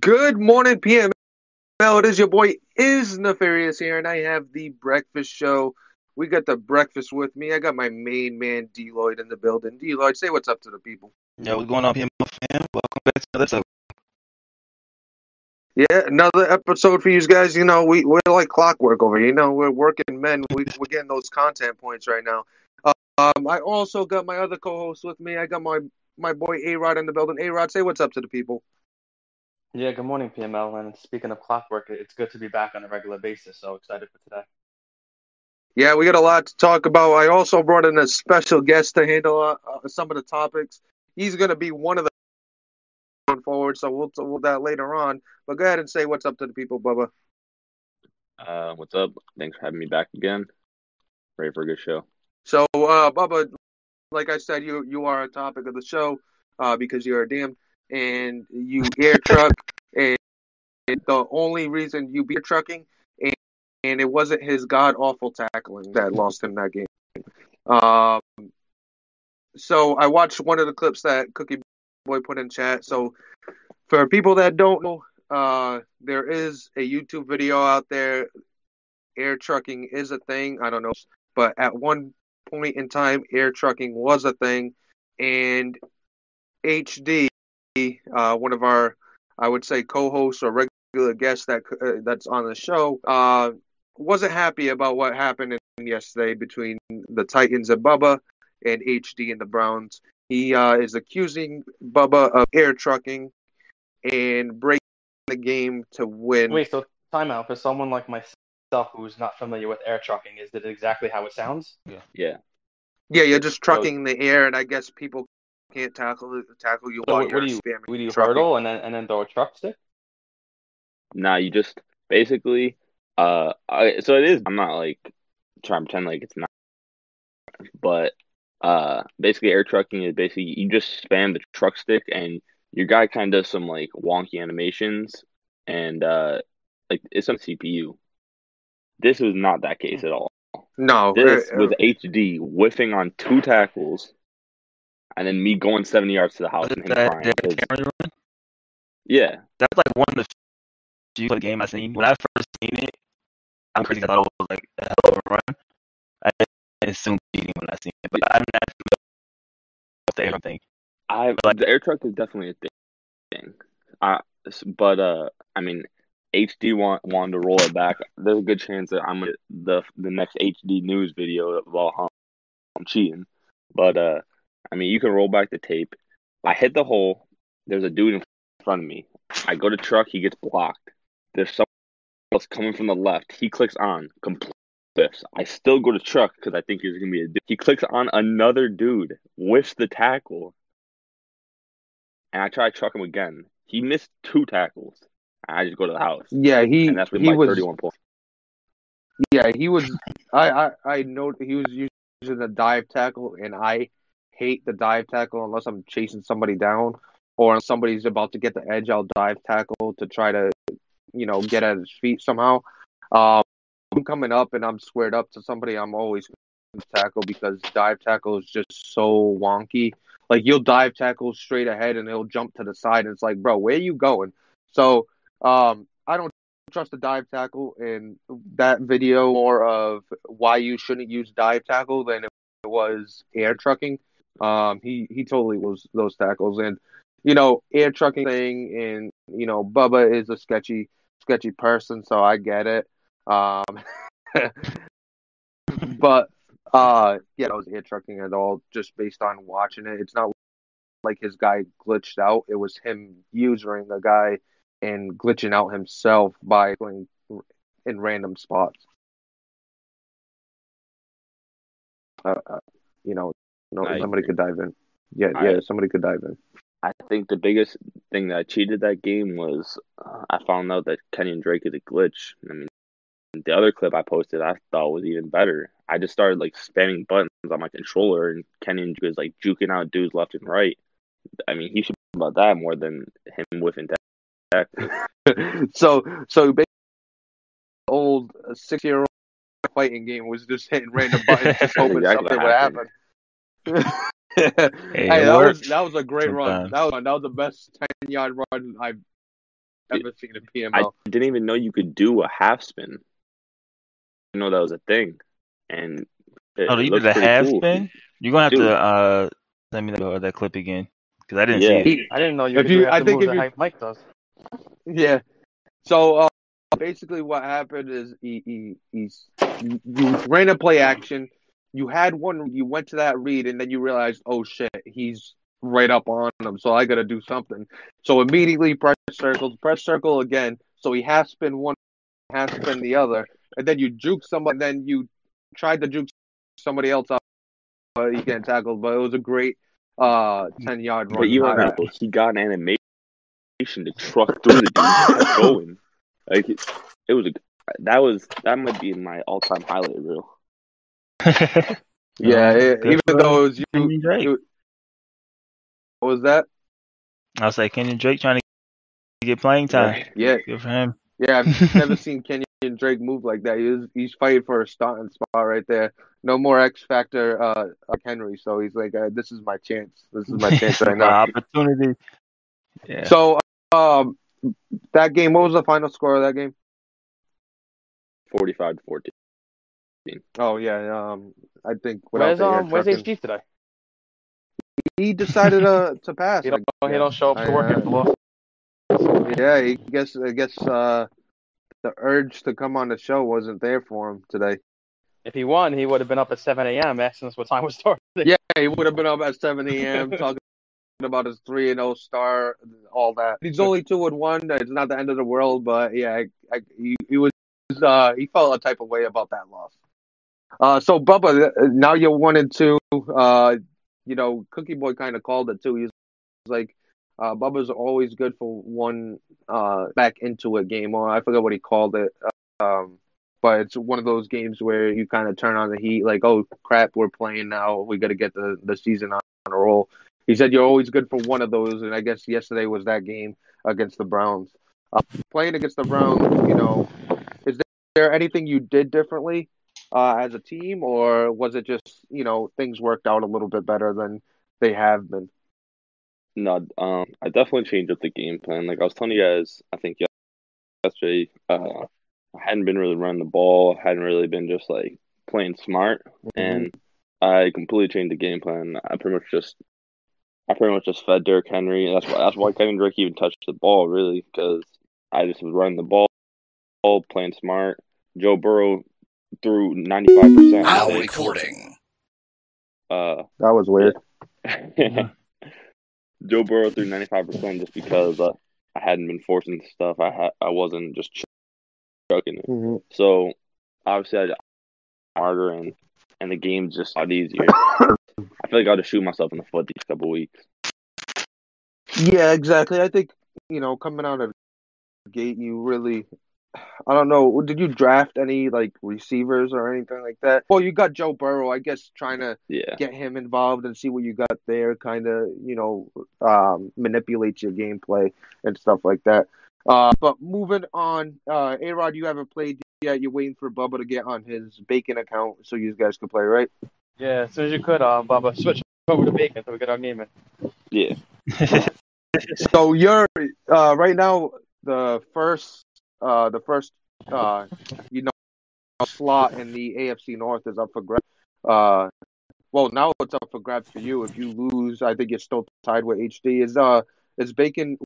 Good morning, PML. It is your boy is Nefarious here, and I have the breakfast show. We got the breakfast with me. I got my main man Deloitte in the building. Deloitte, say what's up to the people. Yo, what's going on, PML fam? Welcome back to another. Yeah, another episode for you guys. You know, we we're like clockwork over here. You know, we're working men. We, we're getting those content points right now. Um, I also got my other co-host with me. I got my my boy A Rod in the building. A Rod, say what's up to the people. Yeah, good morning, PML. And speaking of clockwork, it's good to be back on a regular basis. So excited for today. Yeah, we got a lot to talk about. I also brought in a special guest to handle uh, uh, some of the topics. He's going to be one of the going forward, so we'll we'll that later on. But go ahead and say what's up to the people, Bubba. Uh, what's up? Thanks for having me back again. Ready for a good show. So, uh, Bubba, like I said, you you are a topic of the show uh, because you're a damn and you air truck, and the only reason you be trucking, and, and it wasn't his god awful tackling that lost him that game. Um, so I watched one of the clips that Cookie Boy put in chat. So for people that don't know, uh, there is a YouTube video out there. Air trucking is a thing. I don't know, but at one point in time, air trucking was a thing, and HD uh, one of our, I would say, co-hosts or regular guests that uh, that's on the show, uh, wasn't happy about what happened yesterday between the Titans and Bubba and HD and the Browns. He uh, is accusing Bubba of air trucking and breaking the game to win. Wait, so timeout for someone like myself who's not familiar with air trucking. Is that exactly how it sounds? Yeah. Yeah. Yeah, you're just trucking in the air, and I guess people can't tackle tackle you So while what, you're what do you spamming. what do you trucking. hurdle and then and then throw a truck stick? Nah, you just basically uh I, so it is I'm not like trying to pretend like it's not but uh basically air trucking is basically you just spam the truck stick and your guy kind of does some like wonky animations and uh like it's on CPU. This was not that case at all. No, This uh, was HD whiffing on two tackles and then me going 70 yards to the house and him that, crying. that 'cause- camera run? yeah. That's like one of the few of the game I seen. When I first seen it, I'm crazy. I thought it was like a hell of a run. I assumed beating when I see it, but I didn't actually know what the air thing. I Like- the air truck is definitely a thing. I but uh I mean HD want wanted to roll it back. There's a good chance that I'm gonna the the next HD news video about how I'm cheating. But uh I mean you can roll back the tape. I hit the hole. There's a dude in front of me. I go to truck. He gets blocked. There's someone else coming from the left. He clicks on complete. Whiffs. I still go to truck because I think he's gonna be a dude. He clicks on another dude, whiffs the tackle, and I try to truck him again. He missed two tackles. And I just go to the house, yeah, he and that's with he my was 31 points. yeah he was I I I know he was using the dive tackle, and I hate the dive tackle unless I'm chasing somebody down or somebody's about to get the edge. I'll dive tackle to try to you know get at his feet somehow. Um, I'm coming up and I'm squared up to somebody. I'm always tackle because dive tackle is just so wonky. Like you'll dive tackle straight ahead and he'll jump to the side and it's like, bro, where are you going? So um, I don't trust the dive tackle in that video more of why you shouldn't use dive tackle than it was air trucking. Um, he he totally was those tackles and you know air trucking thing and you know Bubba is a sketchy sketchy person, so I get it. Um, but uh, yeah, I was air trucking at all, just based on watching it. It's not like his guy glitched out. It was him using the guy and glitching out himself by going in random spots. Uh, uh, you know, somebody could dive in. Yeah, I- yeah, somebody could dive in. I think the biggest thing that cheated that game was uh, I found out that Kenyon Drake is a glitch. I mean, the other clip I posted I thought was even better. I just started like spamming buttons on my controller, and Kenyon was like juking out dudes left and right. I mean, he should be about that more than him whiffing tackles. so so basically, old six year old fighting game was just hitting random buttons, just hoping Exactly something what would happen. Hey, hey, it that was that was a great run. That was that was the best ten yard run I've ever seen in PML. I didn't even know you could do a half spin. I didn't know that was a thing, and it, Oh, it you did a half cool. spin. You're gonna have Dude. to uh send me that, that clip again because I didn't Yeah. see it. He- I didn't know you If you- do I the think moves if you- Hype Mike does. Yeah. So uh, basically, what happened is he, he he's you, you ran a play action. You had one. You went to that read, and then you realized, oh shit, he's right up on him. So I got to do something. So immediately press circle, press circle again. So he half spin one, half spin the other, and then you juke somebody. Then you tried to juke somebody else up, but he getting tackled. But it was a great uh ten yard run. But even Uh, that, he got an animation to truck through the dude, kept going. Like it, it was a that was that might be my all time highlight reel. yeah, Um, it- even though it was you, Kenyon Drake. you- what was that? I was like Kenyon Drake trying to get playing time. Yeah, Good for him. yeah. I've never seen Kenyon Drake move like that. He was, he's fighting for a starting spot right there. No more X Factor, uh, uh, Henry. So he's like, uh, this is my chance. This is my chance right now. opportunity. Yeah. So, um, that game. What was the final score of that game? Forty five to fourteen. Oh yeah. Um, I think without Where's the air um where's trucking- HG today? he decided to to pass. He don't, Like, he don't show up to work I, uh, after. Yeah, I guess I guess uh, the urge to come on the show wasn't there for him today. If he won, he would have been up at 7 a.m. asking us what time was started. Yeah, he would have been up at seven a.m. talking about his three and zero star, all that. He's only two and one. It's not the end of the world, but yeah, I, I, he, he was uh, he felt a type of way about that loss. Uh, so Bubba, now you're one and two. Uh, you know, Cookie Boy kind of called it too. He was like, uh, Bubba's always good for one uh back into a game, or I forget what he called it. Um, but it's one of those games where you kind of turn on the heat, like, oh crap, we're playing now. We got to get the the season on a roll. He said you're always good for one of those, and I guess yesterday was that game against the Browns. Uh, playing against the Browns, you know, is there anything you did differently uh, as a team, or was it just you know things worked out a little bit better than they have been? No, um, I definitely changed up the game plan. Like I was telling you guys, I think yesterday, uh, I hadn't been really running the ball, hadn't really been just like playing smart, and I completely changed the game plan. I pretty much just, I pretty much just fed Derrick Henry. That's why that's why Kenyon Drake even touched the ball really because I just was running the ball, all playing smart. Joe Burrow threw ninety five percent. Now recording. Uh, That was weird. Joe Burrow threw 95% just because uh, I hadn't been forcing stuff. I had I wasn't just ch- chucking it. Mhm. So obviously I harder and and the game's just a lot easier. I feel like I got to shoot myself in the foot these couple weeks. Yeah, exactly. I think you know coming out of gate, you really, I don't know. Did you draft any like receivers or anything like that? Well, you got Joe Burrow, I guess, trying to Yeah. get him involved and see what you got there, kind of, you know, um, manipulate your gameplay and stuff like that. Uh, but moving on, uh, A Rod, you haven't played yet. You're waiting for Bubba to get on his Bacon account so you guys can play, right? Yeah, as soon as you could, uh, Bubba, switch over to Bacon so we get our game in. Yeah. So you're uh, right now the first, uh, the first, uh, you know, slot in the AFC North is up for grabs. Uh, well, now it's up for grabs for you. If you lose, I think you're still tied with HD. Is uh, is Bacon?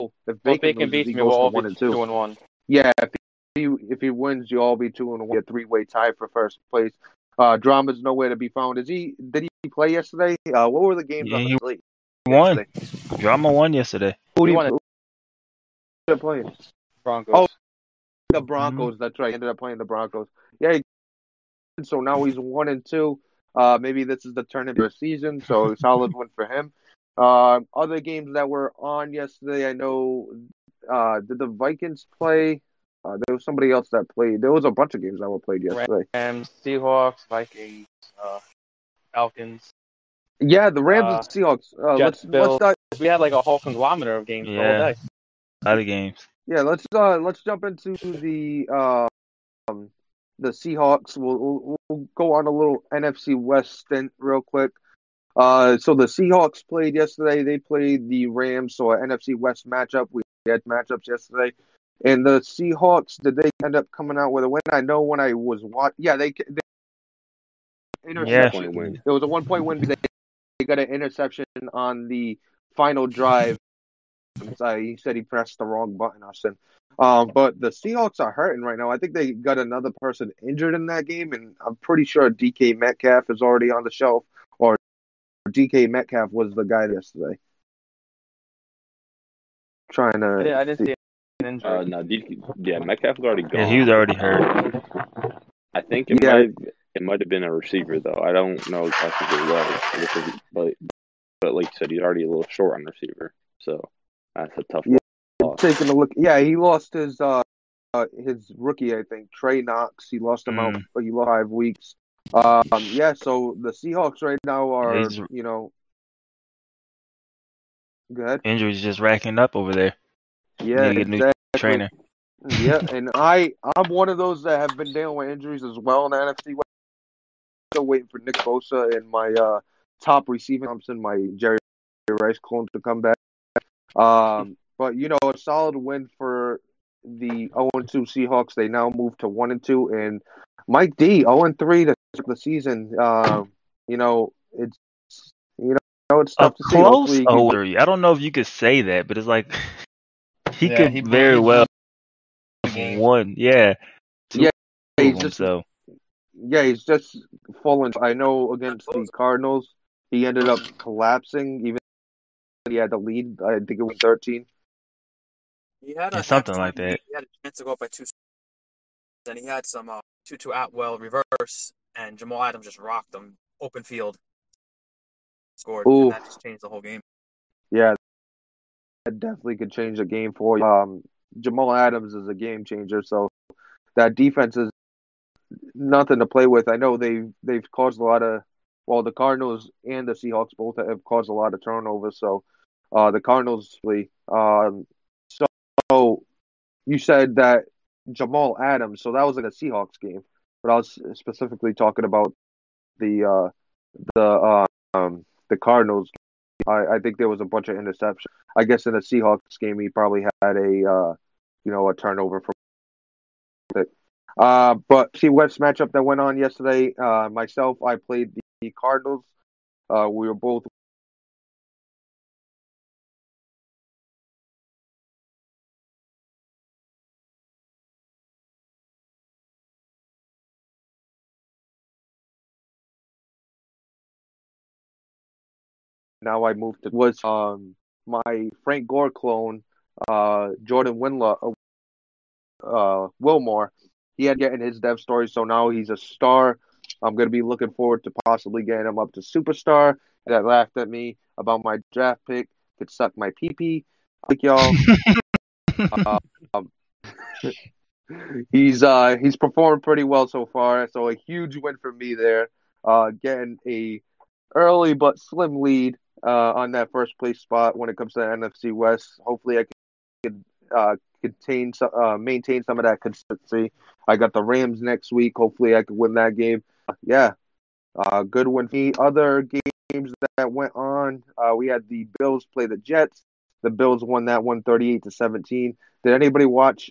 If Well, Bacon, Bacon loses, beats he me, goes we'll all one be and two. two and one. Yeah, if he if he wins, you all be two and one, a three way tie for first place. Uh, drama's nowhere to be found. Is he? Did he play yesterday? Uh, what were the games Yeah, on he the slate? won. yesterday? Drama won yesterday. Who He did won he it. who did he play? Broncos. Oh, The Broncos. That's right. He ended up playing the Broncos. Yeah. He, so now he's one and two. Uh, maybe this is the turn of your season. So solid win for him. Uh, other games that were on yesterday, I know. Uh, did the Vikings play? Uh, there was somebody else that played. There was a bunch of games that were played yesterday. Rams, Seahawks, Vikings, uh, Falcons. Yeah, the Rams Uh, and Seahawks. Uh, Jets, let's Bills. let's start, We had like a whole conglomerate of games the Yeah. whole day. A lot of games. Yeah let's uh let's jump into the um the Seahawks. We'll, we'll, we'll go on a little NFC West stint real quick. Uh, so the Seahawks played yesterday. They played the Rams, so an NFC West matchup. We had matchups yesterday, and the Seahawks did they end up coming out with a win? I know when I was watching. Yeah, they, they interception. Point. It was a one point win. They, they got an interception on the final drive. Uh, he said he pressed the wrong button or something. Um, but the Seahawks are hurting right now. I think they got another person injured in that game, and I'm pretty sure DK Metcalf is already on the shelf, or DK Metcalf was the guy yesterday. Trying to Yeah, I didn't see an injury. Uh, no, DK, yeah, Metcalf was already gone. Yeah, he was already hurt. I think it Yeah. might it might have been a receiver though. I don't know exactly what it was, but but like you said, he's already a little short on receiver, so that's a tough Yeah. loss. taking a look. Yeah, he lost his uh, uh his rookie, I think, Trey Knox. He lost him out. Mm. He lost five weeks. Um, yeah. So the Seahawks right now are, He's- you know, good. Injuries just racking up over there. Yeah, Need to a new exactly. Trainer. yeah, and I I'm one of those that have been dealing with injuries as well in the NFC West. Still waiting for Nick Bosa and my uh, top receiving Thompson, my Jerry Rice clone to come back. Um, but you know, a solid win for the 0 2 Seahawks. They now move to 1 and 2, and Mike D 0 3 to start the season. Um, you know, it's you know it's A tough to see. close Hopefully he can- over. I don't know if you could say that, but it's like he Yeah, could he- very well one. Yeah. Two Yeah, of he's them, just so Yeah, he's just fallen. I know against the Cardinals, he ended up collapsing. Even though he had the lead. I think it was thirteen. He had Yeah, a something like that. lead. He had a chance to go up by two. Then he had some uh, Tutu Atwell reverse, and Jamal Adams just rocked him open field. Scored, Ooh. and that just changed the whole game. Yeah, that definitely could change the game for you. Um, Jamal Adams is a game changer, so that defense is nothing to play with. I know they've they've caused a lot of. Well, the Cardinals and the Seahawks both have caused a lot of turnovers. So, uh, the Cardinals, um, so, so you said that Jamal Adams. So that was like a Seahawks game, but I was specifically talking about the uh, the uh, um, the Cardinals. I, I think there was a bunch of interceptions. I guess in the Seahawks game, he probably had a uh, you know a turnover from it. Uh, but see West matchup that went on yesterday. Uh, myself, I played the Cardinals. Uh, we were both now I moved to was um my Frank Gore clone, uh Jordan Winlaw uh Wilmore. He had getting his dev story, so now he's a star. I'm gonna be looking forward to possibly getting him up to superstar. That laughed at me about my draft pick could suck my pee pee. Like y'all. um, he's uh he's performed pretty well so far, so a huge win for me there. Uh getting a early but slim lead uh, on that first place spot when it comes to the NFC West. Hopefully, I can uh, contain some, uh, maintain some of that consistency. I got the Rams next week. Hopefully, I can win that game. Yeah, uh, good win. The other games that went on, uh, we had the Bills play the Jets. The Bills won that one thirty eight to seventeen. Did anybody watch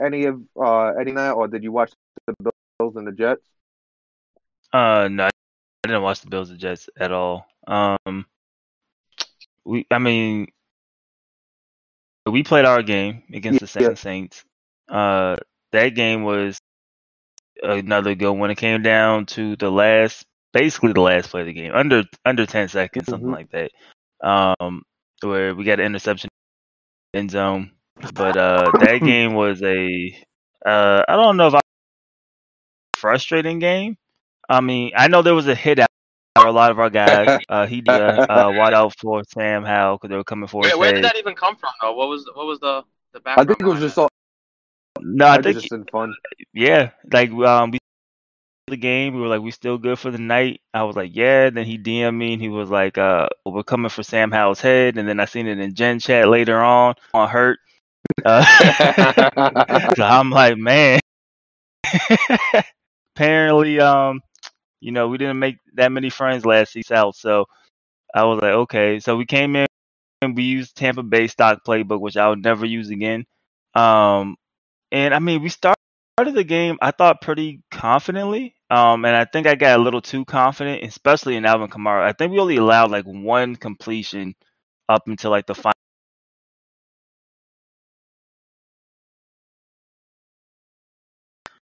any of uh, any of that, or did you watch the Bills and the Jets? Uh, no, I didn't watch the Bills and Jets at all. Um, we, I mean, we played our game against the Saints. Yeah. Saints. Uh, that game was another good one. It came down to the last, basically the last play of the game, under under ten seconds, something Mhm. like that. Um, where we got an interception in zone, but uh, that game was a, uh, I don't know if I frustrating game. I mean, I know there was a hit out for a lot of our guys. Uh, he did uh, uh, watch out for Sam Howell because they were coming for Where, where did that even come from, though? What was what was the the I think it was just all. No, I I think just in fun. yeah, like um, we the game. We were like, we still good for the night. I was like, yeah. Then he DM'd me and he was like, uh, we're coming for Sam Howell's head. And then I seen it in Gen Chat later on on Hurt. Uh, so I'm like, man. apparently, um, you know, we didn't make that many friends last season out, so I was like, okay. So we came in and we used Tampa Bay stock playbook, which I would never use again. Um, and I mean, we started the game, I thought pretty confidently. Um, and I think I got a little too confident, especially in Alvin Kamara. I think we only allowed like one completion up until like the final.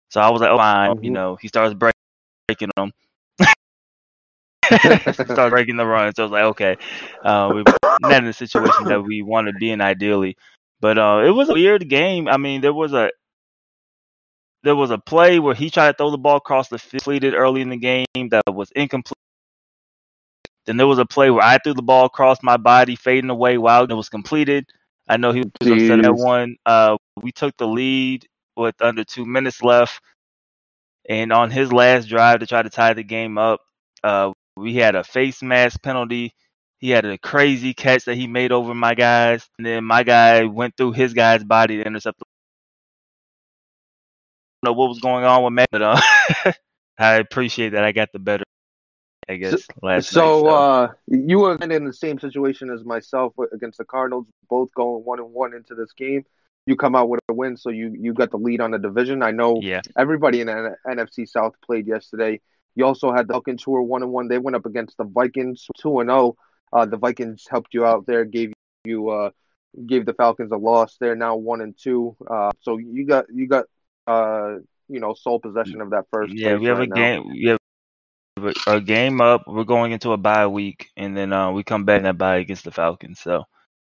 So I was like, oh, fine. You Mhm. know, he starts break- breaking them. starts breaking the run. So I was like, okay, uh, we're not in the situation that we want to be in ideally. But uh, it was a weird game. I mean, there was a there was a play where he tried to throw the ball across the field, completed early in the game that was incomplete. Then there was a play where I threw the ball across my body, fading away while it was completed. I know he was upset at that one. Uh, we took the lead with under two minutes left, and on his last drive to try to tie the game up, uh, we had a face mask penalty. He had a crazy catch that he made over my guys, and then my guy went through his guy's body to intercept. The- I don't know what was going on with Matt, but uh, I appreciate that I got the better. I guess last So, night. uh, you were in the same situation as myself against the Cardinals, both going one and one into this game. You come out with a win, so you you got the lead on the division. I know yeah, everybody in the NFC South played yesterday. You also had the Falcons who were one and one. They went up against the Vikings two and zero. Uh, the Vikings helped you out there, gave you uh, gave the Falcons a loss. They're now one and two. Uh, so you got you got uh, you know sole possession of that first. yeah, we have right a now. game. We have a- game up. We're going into a bye week, and then uh, we come back in that bye against the Falcons. So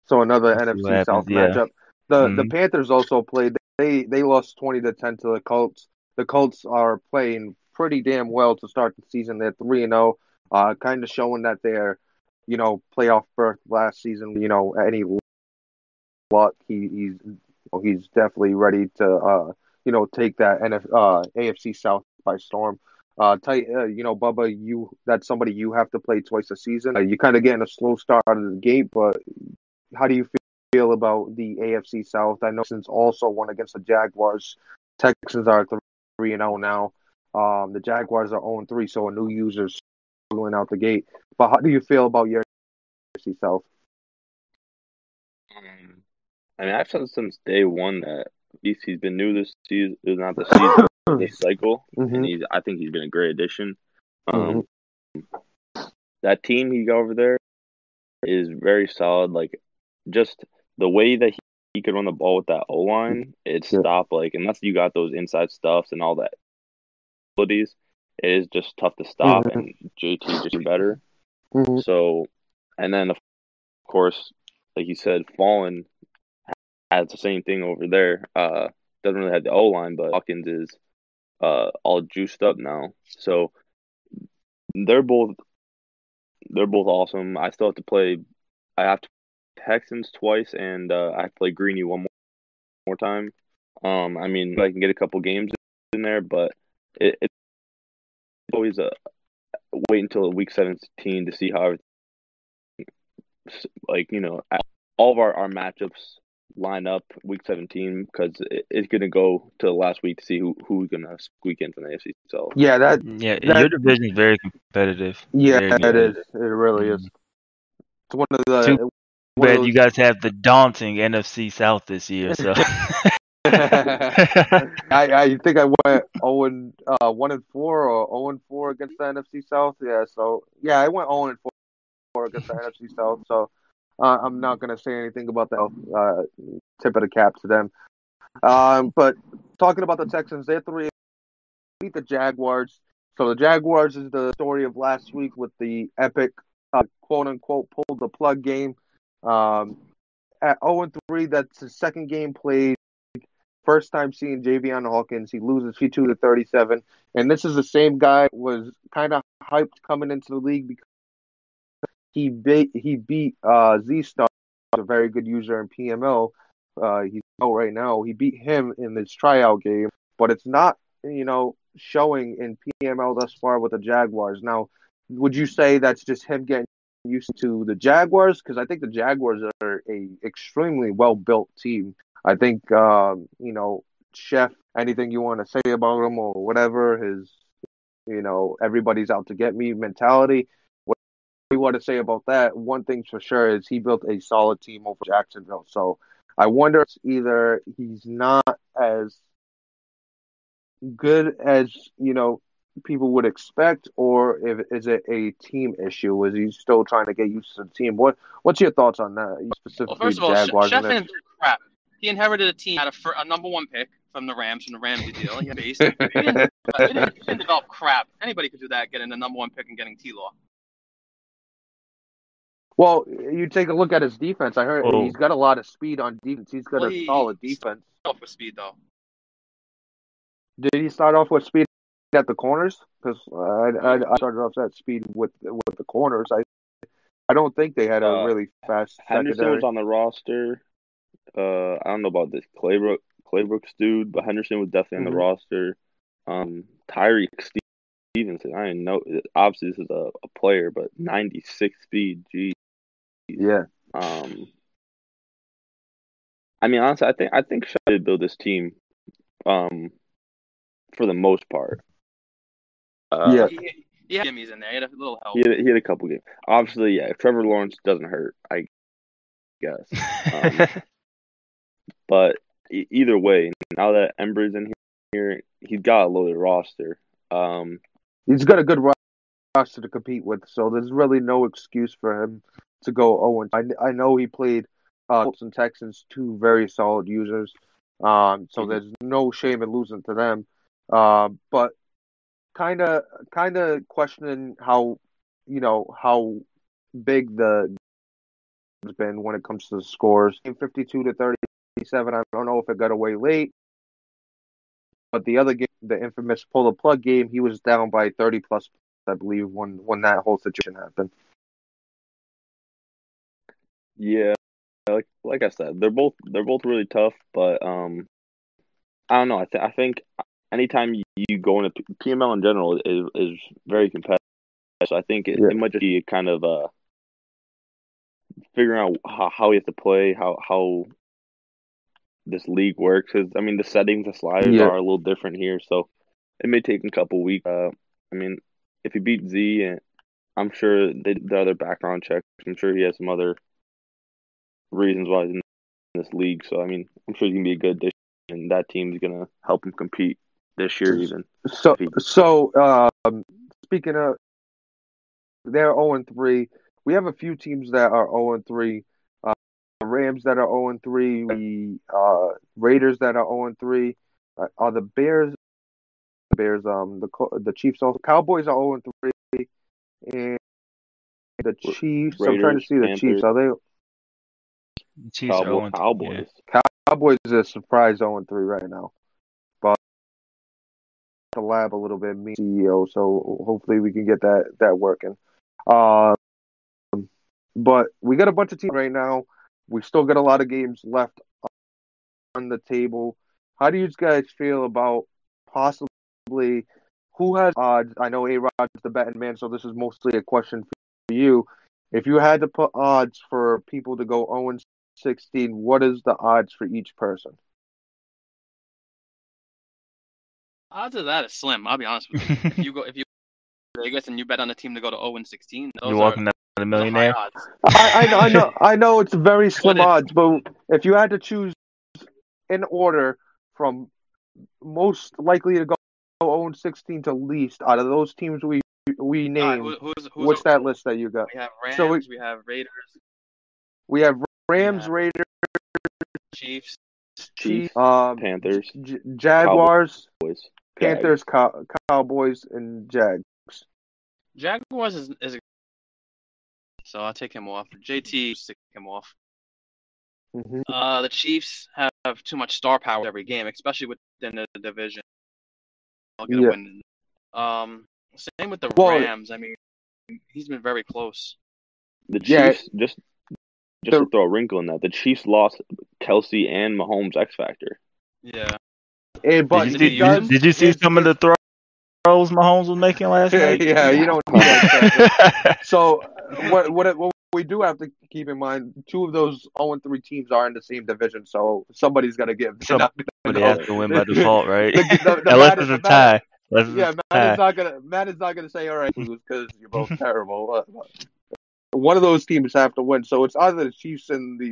So another We'll see what NFC South yeah. matchup. The the Mhm. Panthers also played. They they lost twenty to ten to the Colts. The Colts are playing pretty damn well to start the season. They're three and zero, uh, kind of showing that they're, you know, playoff berth last season. You know, any luck, he he's he's definitely ready to uh you know take that NF, uh AFC South by storm. Uh, tight, uh, you know, Bubba, you that's somebody you have to play twice a season. Uh, you kind of getting a slow start out of the gate, but how do you feel about the AFC South? I know since also won against the Jaguars. Texans are three and zero now. Um, the Jaguars are zero and three, so a new user's struggling out the gate. But how do you feel about your AFC South? Um, I mean, I've said since day one that he's, he's been new this season, not the season, this cycle, Mm-hmm. and he's. I think he's been a great addition. Um, that team he got over there is very solid. Like, just the way that he, he could run the ball with that O line, it Yeah. stopped. Like, unless you got those inside stuffs and all that abilities, it is just tough to stop. Mhm. And JT just better. Mhm. So, and then of course, like you said, Fallen has the same thing over there. Uh, doesn't really have the O line, but Hawkins is uh all juiced up now. So they're both they're both awesome. I still have to play. I have to Texans twice, and uh, I have to play Greeny one more, more time. Um, I mean, I can get a couple games in there, but it, it's always a wait until week seventeen to see how like you know all of our, our matchups line up week 17 because it, it's going to go to the last week to see who who's going to squeak in from the AFC. So Yeah, that yeah, that- your division is very competitive. yeah, Very it It really is. It's one of the. Too one of you guys have the daunting NFC South this year, so I, I think I went 0 and uh, 1 and 4 or 0 and 4 against the NFC South. Yeah, so yeah, I went 0 and 4 against the NFC South. So uh, I'm not going to say anything about that. Uh, tip of the cap to them. Um, but talking about the Texans, they're three beat the Jaguars. So the Jaguars is the story of last week with the epic uh, quote unquote pulled the plug game. Um, at 0 3, that's his second game played. First time seeing Javian Hawkins, he loses 52 to 37, and this is the same guy was kind of hyped coming into the league because he beat he beat uh, Z Star, a very good user in PML. Uh, he's out right now. He beat him in this tryout game, but it's not you know showing in PML thus far with the Jaguars. Now, would you say that's just him getting used to the Jaguars? Because I think the Jaguars are a extremely well built team. I think um, you know chef. Anything you want to say about him or whatever? His, you know, everybody's out to get me mentality. What we want to say about that? One thing's for sure is he built a solid team over Jacksonville. So I wonder if either he's not as good as you know people would expect, or if is it a team issue? Is he still trying to get used to the team? What What's your thoughts on that? Specifically, Well, first of all, Jaguars. Chef and didn't crap. He inherited a team had a, fir- a number one pick from the Rams from the Ramsey deal. He had base. He didn't, he didn't, he didn't develop crap. Anybody could do that, getting the number one pick and getting T Law. well, you take a look at his defense. I heard Oh. he's got a lot of speed on defense. He's got Well, a he- solid defense. Off with speed though. Did he start off with speed at the corners? Because I, I, I started off that speed with with the corners. I I don't think they had a Uh, really fast Henderson secondary. was on the roster. Uh, I don't know about this Claybrook Claybrooks dude, but Henderson was definitely on Mhm. the roster. Um, Tyreek Stevenson. I didn't know. Obviously, this is a, a player, but 96 speed. Gee. yeah, Um, I mean, honestly, I think I think Shaw did build this team. Um, for the most part. Uh, Yeah. He, he had Jimmy's in there. He had a little help. He had, he had a couple games. Obviously, yeah. If Trevor Lawrence doesn't hurt, I guess. Um, But e- either way, now that Ember's in here, he's got a loaded roster. Um, he's got a good roster to compete with, so there's really no excuse for him to go Owen. I I know he played uh, Colts and Texans, two very solid users. Um, so Mhm. there's no shame in losing to them. Uh, but kind of kind of questioning how you know how big the has been when it comes to the scores. 52 to 37. I don't know if it got away late. But the other game, the infamous pull the plug game, he was down by 30 plus, I believe, when when that whole situation happened. yeah, like like I said, they're both they're both really tough, but um, I don't know. I th- I think anytime you, go into PML in general is is very competitive. So I think it, Yeah. it might just be kind of uh figuring out how, how you have to play, how how this league works. 'Cause, I mean, the settings, the sliders Yeah. are a little different here, so it may take a couple weeks. Uh, I mean, if you beat Z, and I'm sure they, the other background checks. I'm sure he has some other reasons why he's in this league. So I mean, I'm sure he's gonna be a good addition, and that team's gonna help him compete this year even. So, so um, speaking of, they're 0 and 3. We have a few teams that are 0 and 3. Uh, Rams that are 0 and 3. The uh, Raiders that are 0 and 3. Uh, are the Bears? Bears. Um, the the Chiefs. Also, Cowboys are 0 and 3. And the Chiefs. I'm trying to see the Panthers. Chiefs. Are they? Chiefs are Cowboy, 0 Cowboys. Cowboys is a surprise 0 and 3 right now. The lab a little bit, me CEO, so hopefully we can get that that working. Um, but we got a bunch of teams right now. We still got a lot of games left on the table. How do you guys feel about possibly who has odds? I know A Rod's the betting man, so this is mostly a question for you. If you had to put odds for people to go 0 and 16, what is the odds for each person? Odds of that is slim. I'll be honest with you. if you go, if you Vegas and you bet on a team to go to 0 and 16, those You're are walking up the the millionaire. odds. I, I know, I know, I know it's very slim What if- odds, but if you had to choose in order from most likely to go 0 and 16 to least out of those teams we we All right, named, who, who's who's what's that list that you got? We have Rams. So we- we have Raiders, We have Rams, Yeah. Raiders, Chiefs. Chiefs, um, Panthers, J- Jaguars, Boys, Panthers, Cow- Cowboys, and Jags. Jaguars is, is a, so I'll take him off. JT, stick him off. hmm Uh, the Chiefs have too much star power every game, especially within the division. I'll get Yeah. a win. Um, same with the Well- Rams. I mean, he's been very close. The Yeah. Chiefs just just The- to throw a wrinkle in that, the Chiefs lost Kelce and Mahomes X Factor. Yeah. And, but did, you see, does- did you see some of the throws Mahomes was making last night? yeah, you don't need that. So what what what we do have to keep in mind two of those 0 3 teams are in the same division, so somebody's to give. Somebody gonna has to win by default, right? The- the- Unless it's a Matt- tie. Yeah, Matt tie. is not gonna. Matt is not gonna say, "All right, because you're both terrible. Uh, One of those teams have to win, so it's either the Chiefs and the.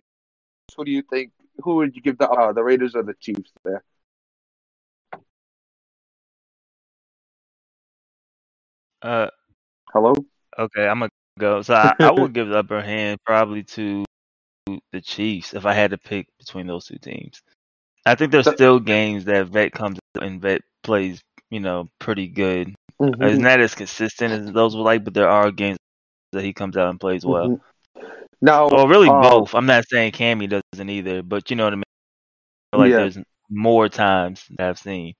Who do you think? Who would you give the uh, the Raiders or the Chiefs there? Uh, Hello. okay, I'm gonna go. So I, I would give the upper hand probably to the Chiefs if I had to pick between those two teams. I think there's still games that Vet comes and Vet plays, you know, pretty good. Mm-hmm. It's not as consistent as those would like, but there are games that he comes out and plays well. Mhm. Now, Well, really um, both. I'm not saying Cammy doesn't either, but you know what I mean. I Like Yeah. there's more times that I've seen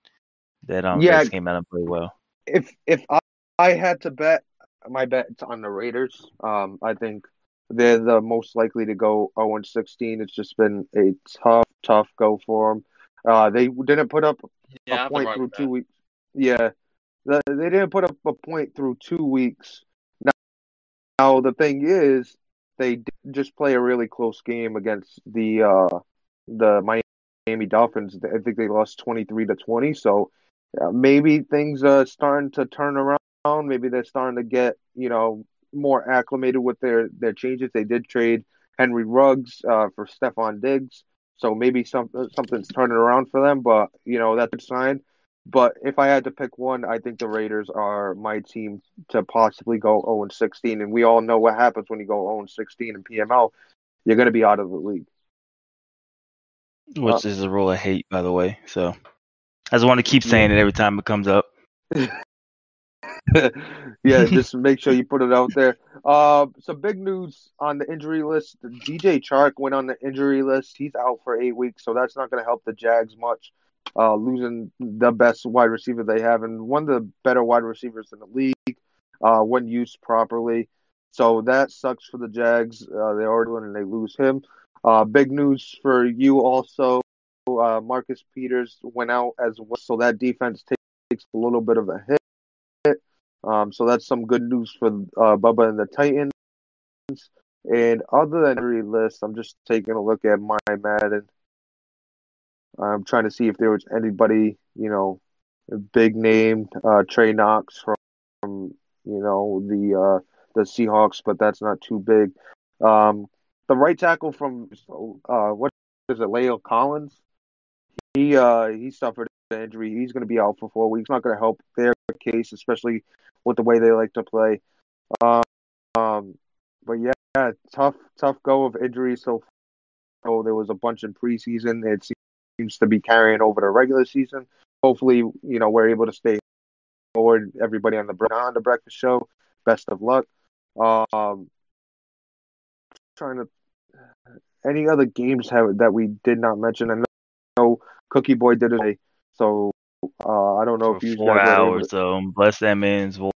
that um Yeah. Vets came out and played well. if if I, I had to bet, my bet's on the Raiders. Um, I think they're the most likely to go 0 and 16. It's just been a tough, tough go for them. Uh, they didn't put up Yeah, a point through two weeks. Yeah, the, they didn't put up a point through two weeks. Now, now the thing is, they did just play a really close game against the uh, the Miami Dolphins. I think they lost twenty three to twenty. So uh, maybe things are starting to turn around. Maybe they're starting to get you know more acclimated with their their changes. They did trade Henry Ruggs uh, for Stefon Diggs. So maybe some something's turning around for them, but you know that's a sign. But if I had to pick one, I think the Raiders are my team to possibly go 0 16. And we all know what happens when you go 0 16 in PML. You're going to be out of the league. Which is a rule I hate, by the way. So I just want to keep saying it every time it comes up. yeah, just make sure you put it out there. Uh, some big news on the injury list. DJ Chark went on the injury list. He's out for eight weeks, so that's not going to help the Jags much. Uh, losing the best wide receiver they have and one of the better wide receivers in the league uh, when used properly. So that sucks for the Jags. Uh, they are doing and they lose him. Uh, big news for you also. Uh, Marcus Peters went out as well, so that defense takes a little bit of a hit. Um, so that's some good news for uh, Bubba and the Titans. And other than injury list, I'm just taking a look at my Madden. I'm trying to see if there was anybody, you know, big name, uh, Trey Knox from, from you know, the uh, the Seahawks, but that's not too big. Um, the right tackle from uh, what is it, Leo Collins? He uh, he suffered an injury. He's going to be out for four weeks. Not going to help their case, especially with the way they like to play. Um, um, but yeah, tough, tough go of injuries so far. So there was a bunch in preseason. It seems to be carrying over to regular season. Hopefully, you know, we're able to stay forward. Everybody on the on the breakfast show, best of luck. Um, trying to any other games have that we did not mention. I know Cookie Boy did it, so uh, I don't know For if you four able hours, to- so bless that man's voice.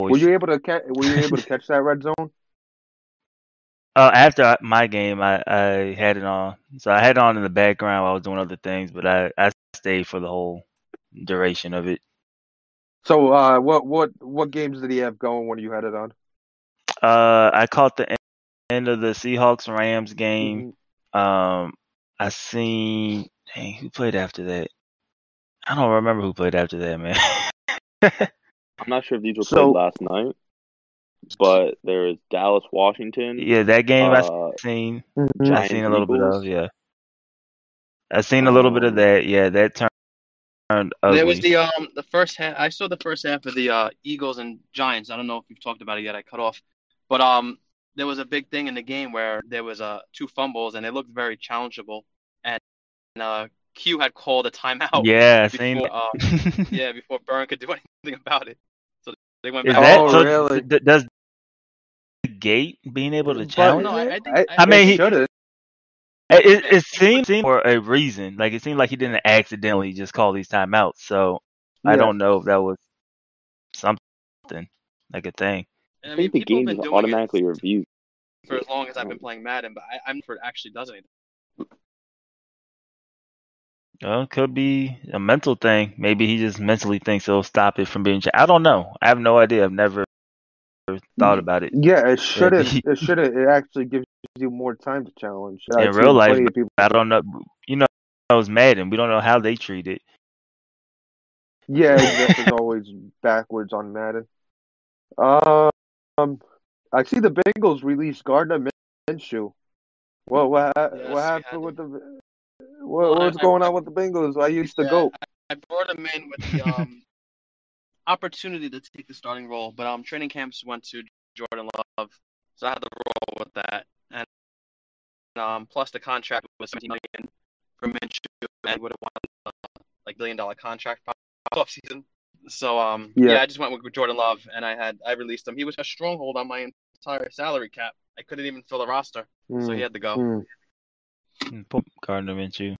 Were you able to catch? Were you able to catch that red zone? Uh, after my game, I, I had it on. So I had it on in the background while I was doing other things, but I, I stayed for the whole duration of it. So, uh, what what what games did he have going when you had it on? Uh, I caught the end of the Seahawks Rams game. Mm-hmm. Um, I seen dang, who played after that. I don't remember who played after that, man. I'm not sure if these were So- played last night, but there is Dallas, Washington. yeah, that game I uh, seen. Mm-hmm. I Giants, seen a little bit of, yeah. I seen a little bit of Um, that. Yeah, that turned turned ugly. There was the um the first half. I saw the first half of the uh, Eagles and Giants. I don't know if you've talked about it yet. I cut off, but um there was a big thing in the game where there was uh two fumbles and it looked very challengeable, and uh Q had called a timeout. yeah, I before, uh, that. yeah, before Burn could do anything about it. So they went Is back. that Oh, so? really? d- does Gate being able to But- challenge? No, I, I think I- I mean, he- shouldn't. It, it, it seemed seemed for a reason. Like it seemed like he didn't accidentally just call these timeouts. So I don't know if that was something like a thing. And I I think mean, the game been is automatically it reviewed. for as long as I've been playing Madden, but I, I'm for it actually does anything. Well, it could be a mental thing. Maybe he just mentally thinks it'll stop it from being. Cha- I don't know. I have no idea. I've never thought about it. Yeah, it shouldn't. It shouldn't. It actually gives you more time to challenge. In I've real life, people. I don't know. You know, it was Madden. We don't know how they treat it. Yeah, Jeff is always backwards on Madden. Um, I see the Bengals released Gardner Minshew. What what Yes, what happened with the what, Well, what's I- going on with the Bengals? I used to Yeah, go. I brought him in with the um, opportunity to take the starting role, but um, training camps went to Jordan Love, so I had to roll with that. And um, plus the contract was 17 million for Minshew, and would have won uh, like billion dollar contract off season. So um, Yeah. yeah. I just went with Jordan Love, and I had I released him. He was a stronghold on my entire salary cap. I couldn't even fill the roster, so he Mm, had to go. mm. Hmm, Poor Gardner Minshew.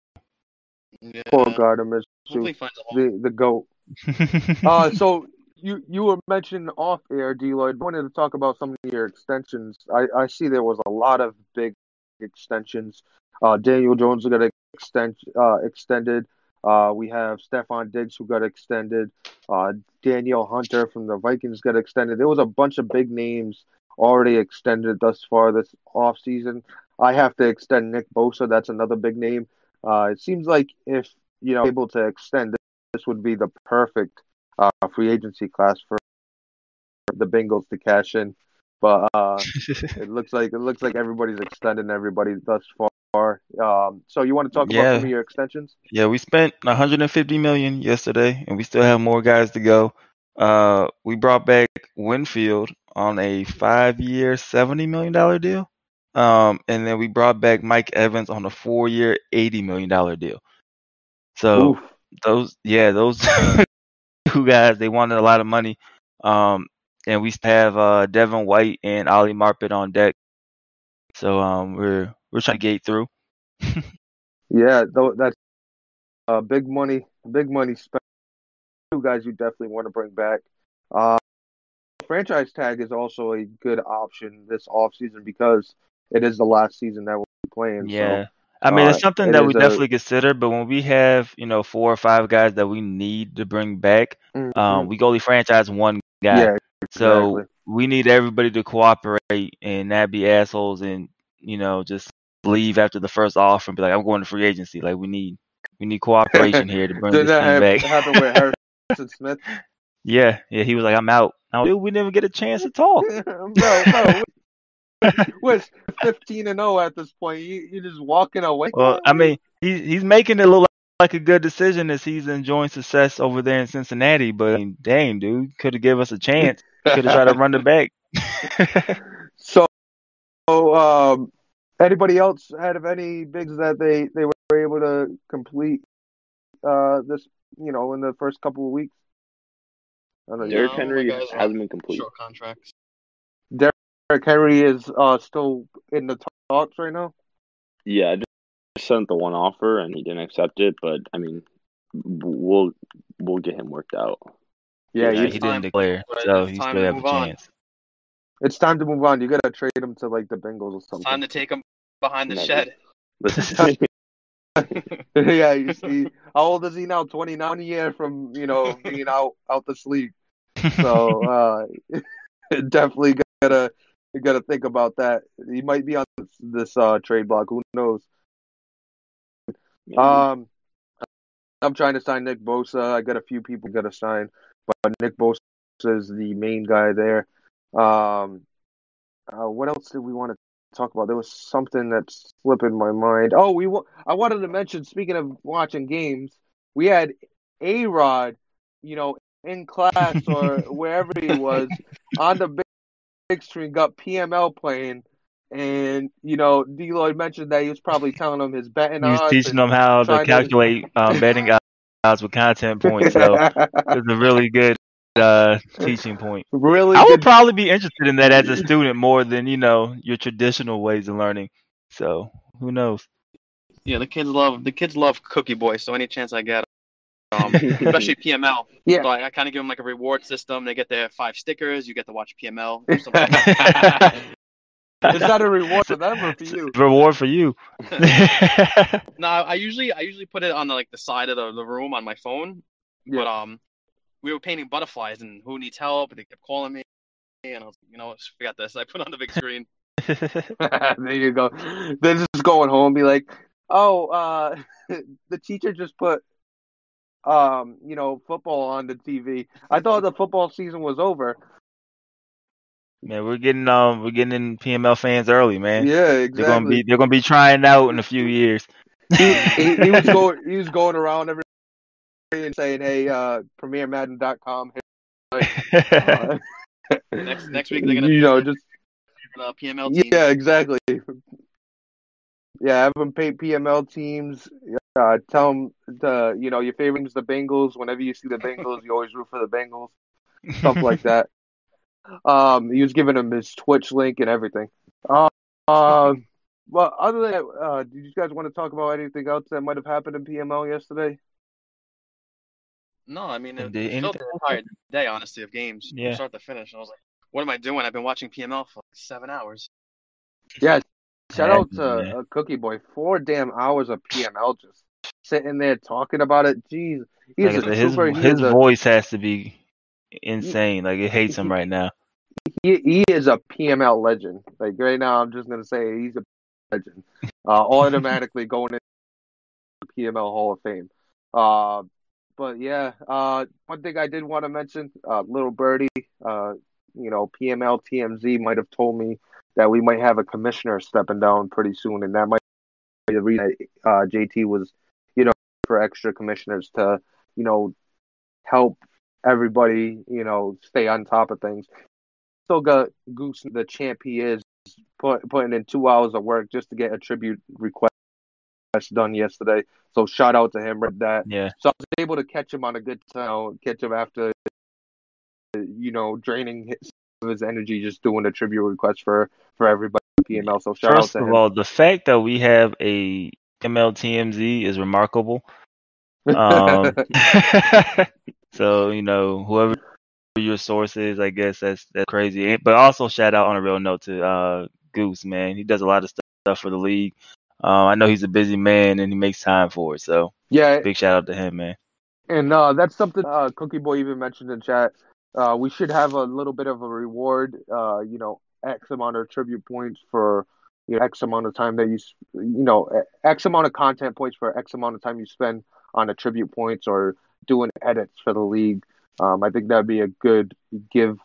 Yeah. Poor Gardner Minshew, Hopefully he finds a home. the the goat. Uh, so you you were mentioning off air, Deloyd. Wanted to talk about some of your extensions. I, I see there was a lot of big extensions. Uh, Daniel Jones got extend uh, extended. Uh, we have Stefon Diggs who got extended. Uh, Danielle Hunter from the Vikings got extended. There was a bunch of big names already extended thus far this off season. I have to extend Nick Bosa. That's another big name. Uh, it seems like if you know able to extend this would be the perfect uh, free agency class for the Bengals to cash in. But uh, it looks like it looks like everybody's extending everybody thus far. Um, so you want to talk Yeah. about some of your extensions? Yeah, we spent 150 million yesterday, and we still have more guys to go. Uh, we brought back Winfield on a five-year, 70 million dollar deal. Um, and then we brought back Mike Evans on a four-year, 80 million dollar deal. So Oof. those, yeah, those two guys, they wanted a lot of money. Um, and we have uh Devin White and Ali Marpet on deck. So um, we're we're trying to gate through. Yeah, though that's uh, big money, big money spent. Two guys you definitely want to bring back. Uh, franchise tag is also a good option this offseason because it is the last season that we'll be playing. Yeah. So, I mean, uh, it's something it that we is a- definitely consider, but when we have, you know, four or five guys that we need to bring back, mhm. um, we only franchise one guy. yeah, so exactly. we need everybody to cooperate and not be assholes and, you know, just leave after the first offer and be like, I'm going to free agency. Like we need we need cooperation here to bring this that team have, back. happen with Harrison Smith? yeah, yeah, he was like, I'm out. Like, Dude, we never get a chance to talk. bro, bro, we're 15 and 0 at this point. You, you're just walking away. Well, I mean, he he's making it look like, like a good decision as he's enjoying success over there in Cincinnati. But I mean, dang, dude, could have give us a chance. Could have tried to run it back. So, so, um, anybody else had of any bigs that they they were able to complete uh this you know in the first couple of weeks? I don't know. Derrick No, Henry my guys are hasn't been complete. Short contracts. Derrick Henry is uh still in the talks right now. Yeah, I just sent the one offer and he didn't accept it. But I mean, we'll we'll get him worked out. Yeah, Yeah, he didn't declare, but so it's he time still to have a move on. chance. it's time to move on. You gotta trade him to like the Bengals or something. It's something. time to take him behind the Never. shed. Yeah, you see, how old is he now? Twenty nine year from you know being out out this league. So uh, definitely gotta you gotta think about that. He might be on this, this uh, trade block. Who knows? Um, I'm trying to sign Nick Bosa. I got a few people got to sign, but Nick Bosa is the main guy there. Um, uh, what else did we want to talk about? There was something that's slipping my mind. Oh, we wa- I wanted to mention. Speaking of watching games, we had A Rod, you know, in class or wherever he was on the big, big screen, got PML playing. And you know, Deloyd mentioned that he was probably telling him his betting he was teaching them how to trying to- calculate um, betting odds with content points. So it's a really good uh, teaching point. really I would good. probably be interested in that as a student more than you know your traditional ways of learning. So who knows? Yeah, the kids love the kids love Cookie Boy. So any chance I get, um, especially PML, Yeah. so I, I kind of give them like a reward system. They get their five stickers. You get to watch PML. Or something like that. Is that a reward for them or for you? Reward for you. no, I usually I usually put it on the, like the side of the, the room on my phone. But um, we were painting butterflies, and who needs help? And they kept calling me. and I was like, you know what, forgot this. I put on the big screen. there you go. Then just going home, be like, oh, uh, the teacher just put, um, you know, football on the TV. I thought the football season was over. man, we're getting um we're getting in PML fans early, man. Yeah, exactly. They're gonna be they're gonna be trying out in a few years. he, he, he was going he was going around every and saying, "Hey, uh, PremierMadden.com." Uh, Next- next week they're gonna you know just Uh, PML team. yeah exactly. Yeah, have them pay PML teams. Uh, tell them the you know your favorite is the Bengals. Whenever you see the Bengals, you always root for the Bengals. Stuff like that. Um, he was giving him his Twitch link and everything. Um, uh, well, other than that, uh, did you guys want to talk about anything else that might have happened in PML yesterday? No, I mean, it, Did it felt anything- entire day, honestly, of games Yeah. from start to finish. And I was like, what am I doing? I've been watching PML for like seven hours. Yeah, shout out to Yeah. uh, Cookie Boy. Four damn hours of PML just sitting there talking about it. Jeez, he's Like a his super. He his is a, voice has to be insane. Like it hates him right now. he, he is a PML legend. Like right now, I'm just gonna say he's a legend. Uh, automatically going into the PML Hall of Fame. Uh, but yeah, uh, one thing I did want to mention, uh, little birdie, uh, you know, PML TMZ might have told me that we might have a commissioner stepping down pretty soon, and that might be the reason that, uh, JT was, you know, for extra commissioners to, you know, help everybody, you know, stay on top of things. Still got Goose, the champ he is, put, putting in two hours of work just to get a tribute request done yesterday. So shout out to him, read that. Yeah. So I was able to catch him on a good time, catch him after, you know, draining his, his energy, just doing a tribute request for for everybody PML. So shout First out to of him. all, the fact that we have a MLTMZ is remarkable. Um, so you know, whoever your source is, I guess that's that's crazy. But also shout out on a real note to uh, Goose, man. He does a lot of stuff for the league. Uh, I know he's a busy man and he makes time for it. So yeah, big shout out to him, man. And uh, that's something uh, Cookie Boy even mentioned in chat. Uh, we should have a little bit of a reward, uh, you know, X amount of tribute points for you know, X amount of time that you, you know, X amount of content points for X amount of time you spend on a tribute points or doing edits for the league. Um, I think that'd be a good give,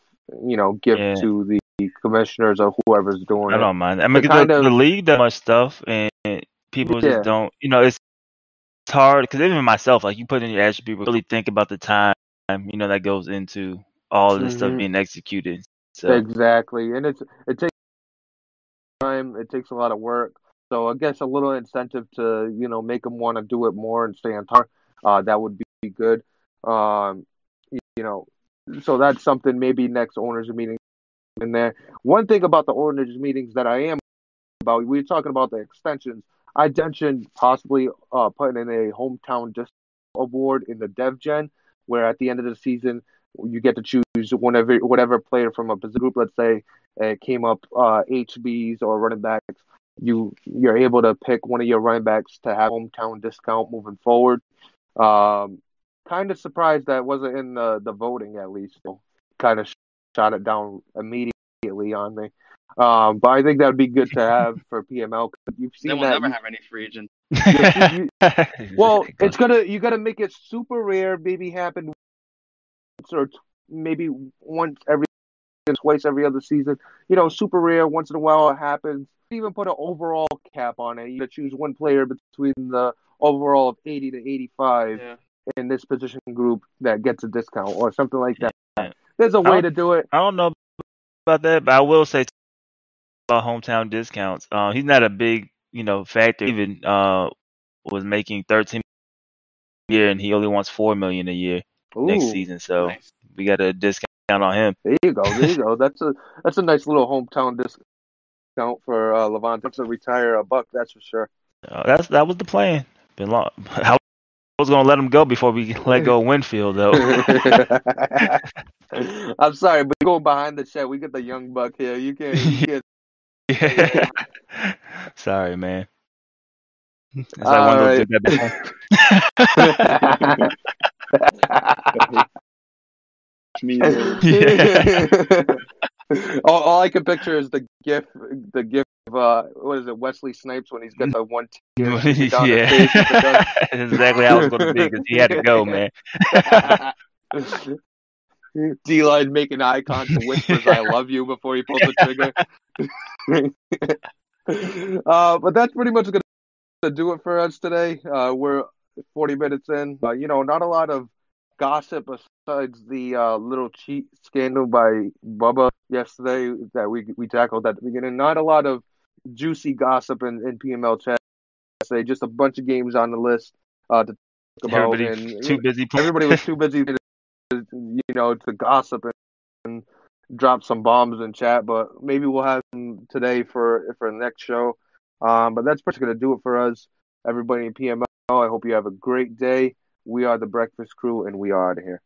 you know, gift Yeah. to the commissioners or whoever's doing I it. don't mind. I mean, To 'cause kind the, of- the league does much stuff, and people Yeah. just don't. You know, it's it's hard because even myself, like you put in your attribute, really think about the time, you know, that goes into all this stuff Mhm. being executed. So Exactly, and it's it takes time. It takes a lot of work. So I guess a little incentive to you know make them want to do it more and stay on target. Uh, that would be good. Um, you, know, so that's something maybe next owners meeting in there. One thing about the owners meetings that I am about, we are talking about the extensions. I mentioned possibly uh, putting in a hometown disc award in the Dev Gen, where at the end of the season you get to choose whatever whatever player from a position group. Let's say it came up uh, HBs or running backs. You you're able to pick one of your running backs to have hometown discount moving forward. Um, kind of surprised that wasn't in the the voting at least. Kind of shot it down immediately on me. Um, but I think that would be good to have for PML. You've Then seen we'll that. never you- have any free agents. you- well, it's gonna you gotta make it super rare. Maybe happen once or t- maybe once every twice every other season. You know, super rare. Once in a while it happens. Even put an overall cap on it. You gotta choose one player between the overall of eighty to eighty-five Yeah. in this position group that gets a discount or something like that. Yeah. There's a way to do it. I don't know about that, but I will say about hometown discounts. Uh, he's not a big, you know, factor. Even uh, was making thirteen a year, and he only wants four million a year next season. So Nice. We got a discount on him. There you go. There you go. That's a that's a nice little hometown discount for uh, Lavonte. That's a retire a buck. That's for sure. Uh, that's that was the plan. Been long. I was gonna let him go before we let go of Winfield, though. I'm sorry, but going behind the shed, we get the young buck here. You can't. You can't. yeah. Sorry, man. It's like one of those Alright. things that Me, all, all I can picture is the gif, the gif of uh, what is it, Wesley Snipes when he's got the one tear down face the yeah, that's exactly how it's going to be because he had to go, man. D-line making eye contact, whispers "I love you" before he pulls the trigger. uh, but that's pretty much going to do it for us today. Uh, we're 40 minutes in. Uh, you know, not a lot of gossip besides the uh, little cheat scandal by Bubba yesterday that we we tackled at the beginning. Not a lot of juicy gossip in, in PML chat. Say just a bunch of games on the list uh, to talk about. Everybody and too busy. everybody was too busy, to, you know, to gossip and, and drop some bombs in chat. But maybe we'll have them today for for the next show. Um, but that's pretty going to do it for us. Everybody in PML, I hope you have a great day. We are the Breakfast Crew, and we are out of here.